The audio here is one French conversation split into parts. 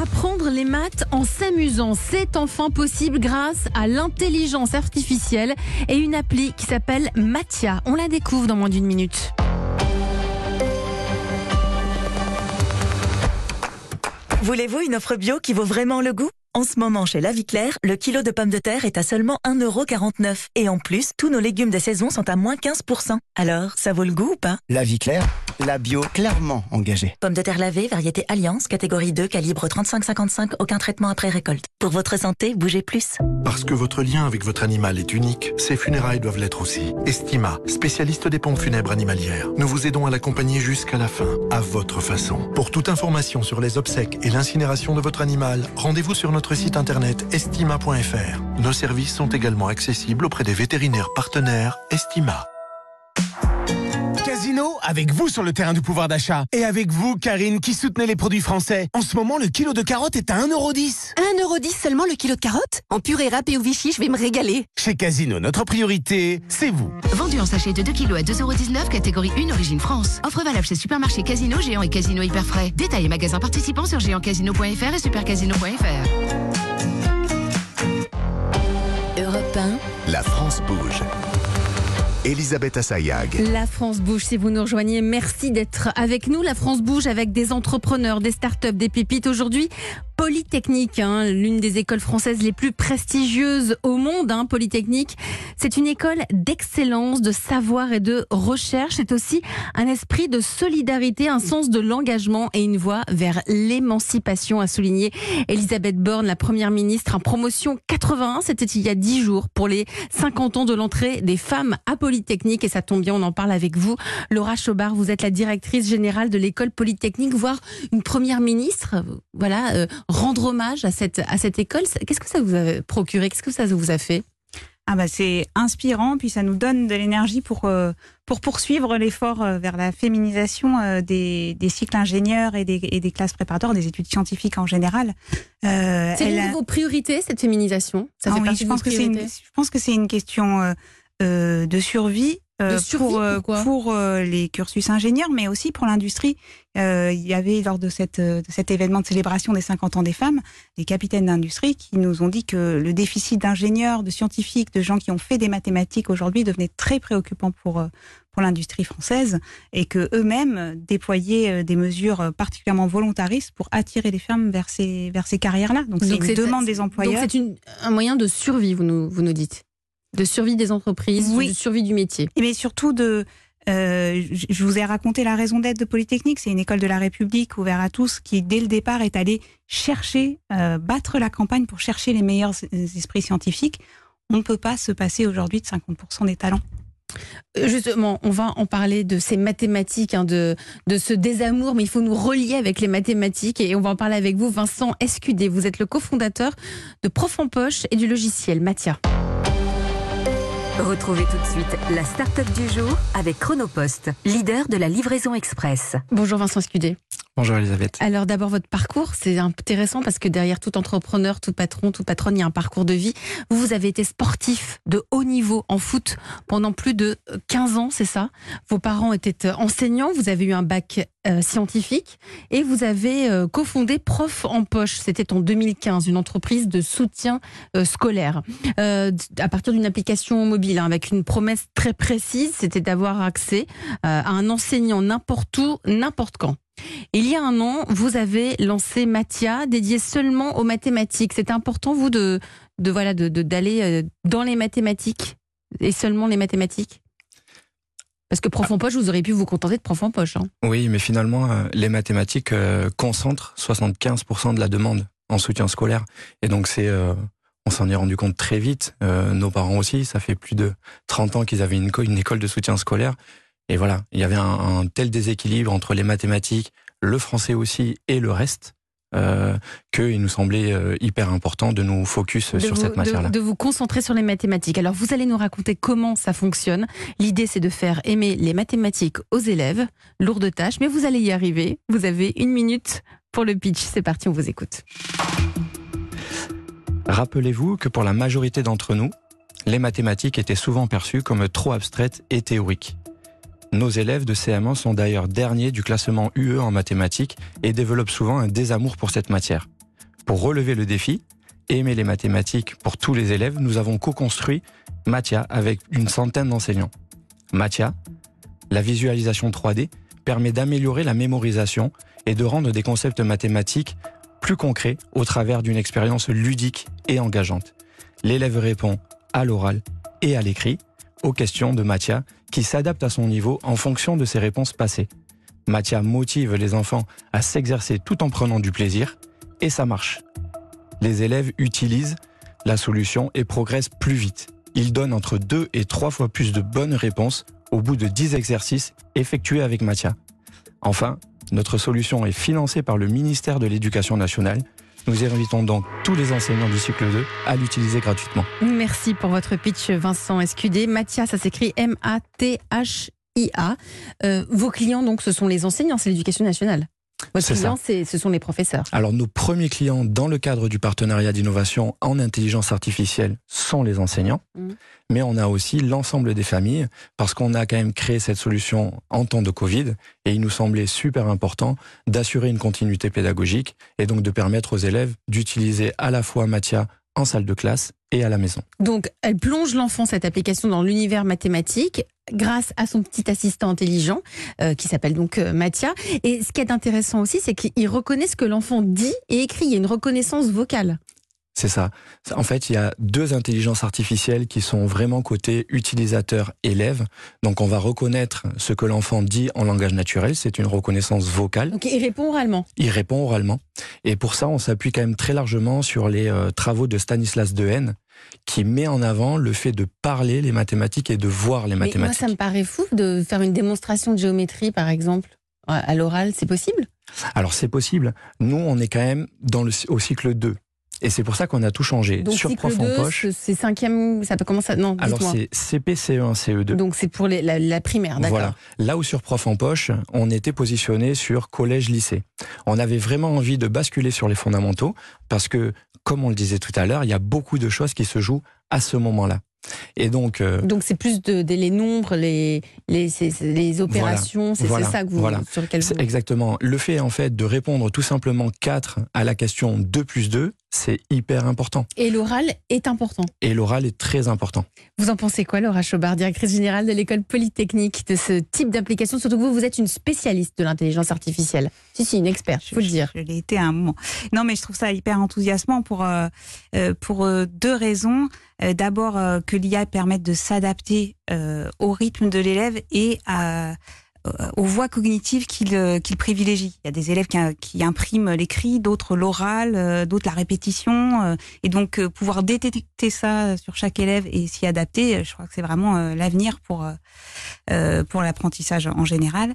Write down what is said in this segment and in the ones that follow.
Apprendre les maths en s'amusant, c'est enfin possible grâce à l'intelligence artificielle et une appli qui s'appelle Mathia. On la découvre dans moins d'une minute. Voulez-vous une offre bio qui vaut vraiment le goût? En ce moment, chez La Vie Claire, le kilo de pommes de terre est à seulement 1,49€. Et en plus, tous nos légumes des saisons sont à moins 15%. Alors, ça vaut le goût ou pas? La vie claire, la bio clairement engagée. Pommes de terre lavées, variété Alliance, catégorie 2, calibre 35-55, aucun traitement après récolte. Pour votre santé, bougez plus. Parce que votre lien avec votre animal est unique, ces funérailles doivent l'être aussi. Estima, spécialiste des pompes funèbres animalières. Nous vous aidons à l'accompagner jusqu'à la fin, à votre façon. Pour toute information sur les obsèques et l'incinération de votre animal, rendez-vous sur notre site internet estima.fr. Nos services sont également accessibles auprès des vétérinaires partenaires Estima. Avec vous sur le terrain du pouvoir d'achat. Et avec vous, Karine, qui soutenez les produits français. En ce moment, le kilo de carottes est à 1,10€. 1,10€ seulement le kilo de carottes? En purée râpée ou Vichy, je vais me régaler. Chez Casino, notre priorité, c'est vous. Vendu en sachet de 2 kg à 2,19€, catégorie 1, origine France. Offre valable chez Supermarché Casino, Géant et Casino Hyper Frais. Détails et magasins participants sur géantcasino.fr et supercasino.fr. Europe 1, La France bouge. Elisabeth Assayag. La France bouge si vous nous rejoignez. Merci d'être avec nous. La France bouge avec des entrepreneurs, des startups, des pépites. Aujourd'hui, Polytechnique, hein, l'une des écoles françaises les plus prestigieuses au monde. Hein, Polytechnique, c'est une école d'excellence, de savoir et de recherche. C'est aussi un esprit de solidarité, un sens de l'engagement et une voie vers l'émancipation, a souligné Elisabeth Borne, la première ministre. En promotion 81, c'était il y a 10 jours pour les 50 ans de l'entrée des femmes à Polytechnique. Et ça tombe bien, on en parle avec vous. Laura Chobard, vous êtes la directrice générale de l'école Polytechnique, voire une première ministre. Voilà, euh, rendre hommage à cette, à cette école. Qu'est-ce que ça vous a procuré? Qu'est-ce que ça vous a fait? Ah bah c'est inspirant, puis ça nous donne de l'énergie pour, euh, pour poursuivre l'effort euh, vers la féminisation euh, des, des cycles ingénieurs et des, et des classes préparatoires, des études scientifiques en général. C'est l'une a- de vos priorités, cette féminisation? Ça Ah fait oui, partie je pense que c'est une, je pense que c'est une question de survie. Euh, survie, pour, euh, pourquoi pour euh, les cursus ingénieurs, mais aussi pour l'industrie. Euh, il y avait lors de, cette, euh, de cet événement de célébration des 50 ans des femmes, des capitaines d'industrie qui nous ont dit que le déficit d'ingénieurs, de scientifiques, de gens qui ont fait des mathématiques aujourd'hui devenait très préoccupant pour, euh, pour l'industrie française et que eux-mêmes déployaient des mesures particulièrement volontaristes pour attirer les femmes vers ces, vers ces carrières-là. Donc c'est Donc une c'est- demande des Donc employeurs. c'est une- un moyen de survie, vous nous, vous nous dites De survie des entreprises, Oui. de survie du métier. Mais surtout de. euh, je je vous ai raconté la raison d'être de Polytechnique. C'est une école de la République ouverte à tous qui, dès le départ, est allée chercher, euh, battre la campagne pour chercher les meilleurs esprits scientifiques. On ne peut pas se passer aujourd'hui de 50% des talents. Euh, Justement, on va en parler de ces mathématiques, hein, de, de ce désamour, mais il faut nous relier avec les mathématiques et on va en parler avec vous, Vincent Escudé. Vous êtes le cofondateur de Prof en Poche et du logiciel Mathia. Retrouvez tout de suite la start-up du jour avec Chronopost, leader de la livraison express. Bonjour Vincent Escudé. Bonjour Elisabeth. Alors d'abord votre parcours, c'est intéressant parce que derrière tout entrepreneur, tout patron, toute patronne, il y a un parcours de vie. Vous, vous avez été sportif de haut niveau en foot pendant plus de 15 ans, c'est ça? Vos parents étaient enseignants, vous avez eu un bac euh, scientifique et vous avez euh, cofondé Prof en Poche. C'était en 2015, une entreprise de soutien euh, scolaire. Euh, à partir d'une application mobile, hein, avec une promesse très précise, c'était d'avoir accès euh, à un enseignant n'importe où, n'importe quand. Il y a un an, vous avez lancé Mathia, dédié seulement aux mathématiques. C'est important, vous, de, voilà, d'aller euh, dans les mathématiques et seulement les mathématiques? Parce que prof en poche, vous auriez pu vous contenter de prof en poche. hein. Oui, mais finalement, euh, les mathématiques euh, concentrent 75% de la demande en soutien scolaire. Et donc, c'est, on s'en est rendu compte très vite. Nos parents aussi, ça fait plus de 30 ans qu'ils avaient une école de soutien scolaire. Et voilà, il y avait un, un tel déséquilibre entre les mathématiques, le français aussi et le reste, euh, qu'il nous semblait euh, hyper important de nous focus de sur vous, cette de- matière-là. de vous concentrer sur les mathématiques. Alors, vous allez nous raconter comment ça fonctionne. L'idée, c'est de faire aimer les mathématiques aux élèves. Lourde tâche, mais vous allez y arriver. Vous avez une minute pour le pitch. C'est parti, on vous écoute. Rappelez-vous que pour la majorité d'entre nous, les mathématiques étaient souvent perçues comme trop abstraites et théoriques. Nos élèves de CM1 sont d'ailleurs derniers du classement UE en mathématiques et développent souvent un désamour pour cette matière. Pour relever le défi, aimer les mathématiques pour tous les élèves, nous avons co-construit Mathia avec une centaine d'enseignants. Mathia, la visualisation 3D, permet d'améliorer la mémorisation et de rendre des concepts mathématiques plus concrets au travers d'une expérience ludique et engageante. L'élève répond à l'oral et à l'écrit aux questions de Mathia qui s'adaptent à son niveau en fonction de ses réponses passées. Mathia motive les enfants à s'exercer tout en prenant du plaisir et ça marche. Les élèves utilisent la solution et progressent plus vite. Ils donnent entre deux et trois fois plus de bonnes réponses au bout de 10 exercices effectués avec Mathia. Enfin, notre solution est financée par le ministère de l'Éducation nationale. Nous invitons donc tous les enseignants du cycle 2 à l'utiliser gratuitement. Merci pour votre pitch, Vincent Escudé. Mathia, ça s'écrit M-A-T-H-I-A. Euh, vos clients, donc, ce sont les enseignants, c'est l'éducation nationale. Votre client, ce sont les professeurs. Alors nos premiers clients dans le cadre du partenariat d'innovation en intelligence artificielle sont les enseignants, Mhm. mais on a aussi l'ensemble des familles parce qu'on a quand même créé cette solution en temps de Covid et il nous semblait super important d'assurer une continuité pédagogique et donc de permettre aux élèves d'utiliser à la fois Mathia en salle de classe et à la maison. Donc, elle plonge l'enfant, cette application, dans l'univers mathématique grâce à son petit assistant intelligent euh, qui s'appelle donc euh, Mathia. Et ce qui est intéressant aussi, c'est qu'il reconnaît ce que l'enfant dit et écrit. Il y a une reconnaissance vocale. C'est ça. En fait, il y a deux intelligences artificielles qui sont vraiment côté utilisateur-élève. Donc, on va reconnaître ce que l'enfant dit en langage naturel. C'est une reconnaissance vocale. Donc, il répond oralement. Il répond oralement. Et pour ça, on s'appuie quand même très largement sur les euh, travaux de Stanislas Dehaene, qui met en avant le fait de parler les mathématiques et de voir les Mais moi, mathématiques. ça me paraît fou de faire une démonstration de géométrie, par exemple, à à l'oral. C'est possible? Alors, c'est possible. Nous, on est quand même dans le, au cycle 2. Et c'est pour ça qu'on a tout changé. Donc, sur prof en 2, poche. ce- c'est cinquième, ça peut commencer à... Non, Alors, c'est CP, CE1, CE2. Donc, c'est pour les- la, la primaire, d'accord. Voilà. Là où sur Prof en poche, on était positionné sur collège-lycée. On avait vraiment envie de basculer sur les fondamentaux parce que, comme on le disait tout à l'heure, il y a beaucoup de choses qui se jouent à ce moment-là. Et donc, euh, Donc c'est plus de, de- les nombres, les les, les opérations, c'est c'est voilà, ça que vous voilà. sur lequel vous. exactement le fait en fait de répondre tout simplement 4 à la question 2 plus 2, c'est hyper important. Et l'oral est important. Et l'oral est très important. Vous en pensez quoi, Laura Chaubard, directrice générale de l'école polytechnique, de ce type d'application? Surtout que vous, vous êtes une spécialiste de l'intelligence artificielle. Si, si, une experte, faut le dire. Je l'ai été à un moment. Non, mais je trouve ça hyper enthousiasmant pour euh, euh, pour euh, deux raisons. Euh, D'abord euh, que l'IA permette de s'adapter euh, au rythme de l'élève et à euh, aux voies cognitives qu'il euh, qu'il privilégie. Il y a des élèves qui, qui impriment l'écrit, d'autres l'oral, euh, d'autres la répétition. euh, et donc, euh, pouvoir détecter ça sur chaque élève et s'y adapter, euh, je crois que c'est vraiment euh, l'avenir pour, euh, euh, pour l'apprentissage en général.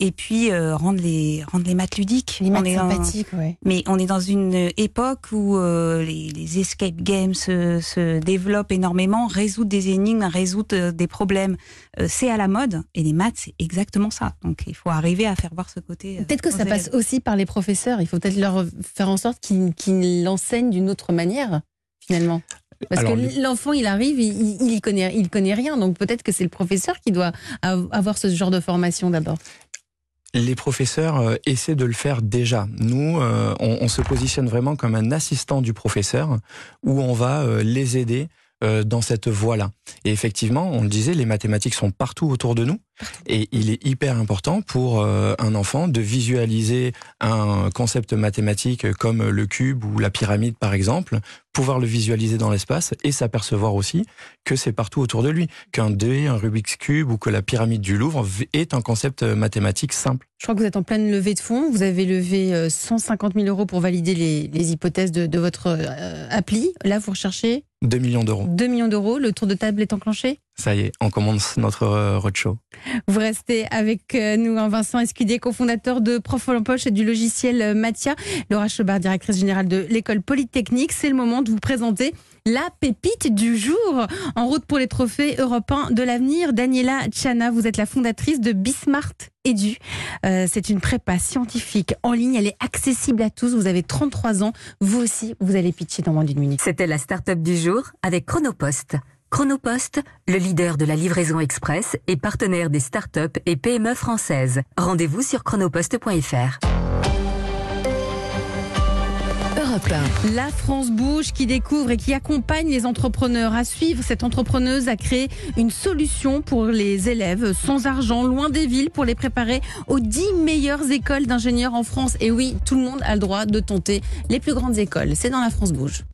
Et puis, euh, rendre, les, rendre les maths ludiques. Les maths est dans- sympathiques, ouais. mais on est dans une époque où euh, les, les escape games se, se développent énormément, résoudre des énigmes, résoudre euh, des problèmes, euh, c'est à la mode. Et les maths, c'est exactement ça. Donc il faut arriver à faire voir ce côté. euh, Peut-être que ça passe aussi par les professeurs. Il faut peut-être leur faire en sorte qu'ils qu'ils l'enseignent d'une autre manière, finalement. Parce Alors, que le- l'enfant, il arrive, il, il, il connaît, il connaît rien. Donc peut-être que c'est le professeur qui doit av- avoir ce genre de formation d'abord. Les professeurs euh, essaient de le faire déjà. Nous, euh, on, se positionne vraiment comme un assistant du professeur où on va euh, les aider dans cette voie-là. Et effectivement, on le disait, les mathématiques sont partout autour de nous. Et il est hyper important pour euh, un enfant de visualiser un concept mathématique comme le cube ou la pyramide, par exemple, pouvoir le visualiser dans l'espace et s'apercevoir aussi que c'est partout autour de lui, qu'un dé, un Rubik's Cube ou que la pyramide du Louvre est un concept mathématique simple. Je crois que vous êtes en pleine levée de fonds. Vous avez levé euh, 150 000 euros pour valider les, les hypothèses de, de votre euh, appli. Là, vous recherchez 2 millions d'euros. 2 millions d'euros. Le tour de table est enclenché? Ça y est, on commence notre euh, roadshow. Vous restez avec euh, nous, hein, Vincent Escudier, cofondateur de Prof en Poche et du logiciel euh, Mathia. Laura Chebard, directrice générale de l'école Polytechnique. C'est le moment de vous présenter la pépite du jour. En route pour les trophées européens de l'avenir, Daniela Chana, vous êtes la fondatrice de Bismart Euh, c'est une prépa scientifique en ligne. Elle est accessible à tous. Vous avez 33 ans. Vous aussi, vous allez pitcher dans moins d'une minute. C'était la start-up du jour avec Chronopost. Chronopost, le leader de la livraison express et partenaire des startups et PME françaises. Rendez-vous sur chronopost.fr. La France bouge qui découvre et qui accompagne les entrepreneurs à suivre. Cette entrepreneuse a créé une solution pour les élèves sans argent, loin des villes, pour les préparer aux 10 meilleures écoles d'ingénieurs en France. Et oui, tout le monde a le droit de tenter les plus grandes écoles. C'est dans la France bouge.